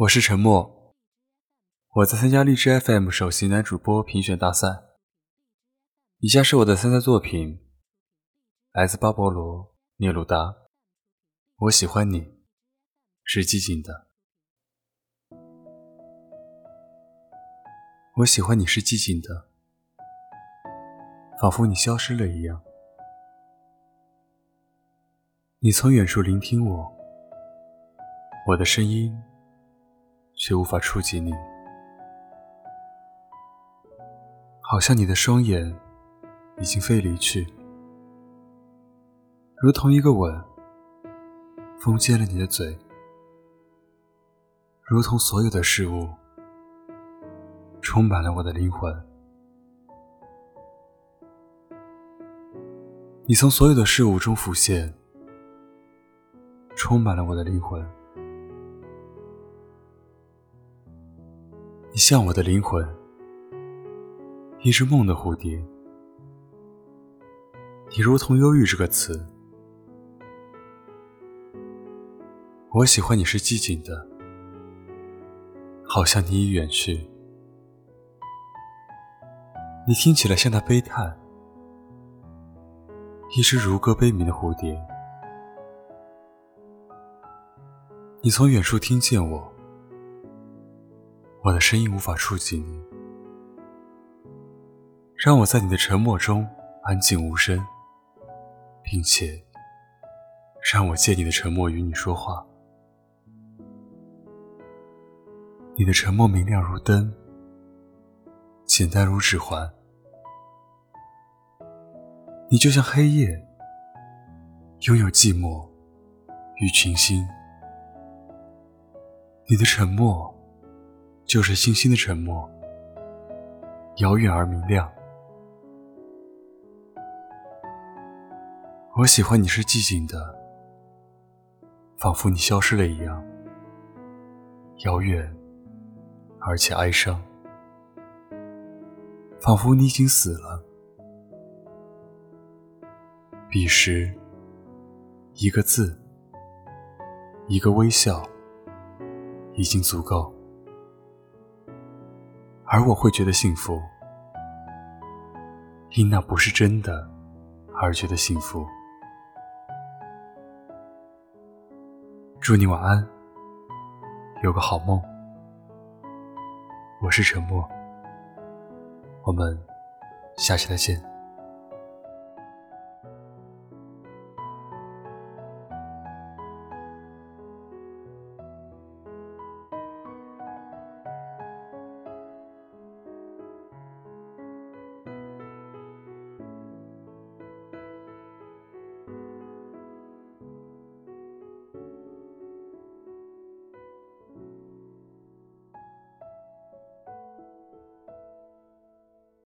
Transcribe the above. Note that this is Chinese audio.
我是沉默，我在参加荔枝 FM 首席男主播评选大赛。以下是我的参赛作品，来自巴勃罗·聂鲁达。我喜欢你，是寂静的。我喜欢你是寂静的，仿佛你消失了一样。你从远处聆听我，我的声音。却无法触及你，好像你的双眼已经飞离去，如同一个吻封缄了你的嘴，如同所有的事物充满了我的灵魂。你从所有的事物中浮现，充满了我的灵魂。像我的灵魂，一只梦的蝴蝶。你如同忧郁这个词，我喜欢你是寂静的，好像你已远去。你听起来像那悲叹，一只如歌悲鸣的蝴蝶。你从远处听见我。我的声音无法触及你，让我在你的沉默中安静无声，并且让我借你的沉默与你说话。你的沉默明亮如灯，简单如指环。你就像黑夜，拥有寂寞与群星。你的沉默。就是星星的沉默，遥远而明亮。我喜欢你是寂静的，仿佛你消失了一样，遥远而且哀伤，仿佛你已经死了。彼时，一个字，一个微笑，已经足够。而我会觉得幸福，因那不是真的而觉得幸福。祝你晚安，有个好梦。我是沉默，我们下期再见。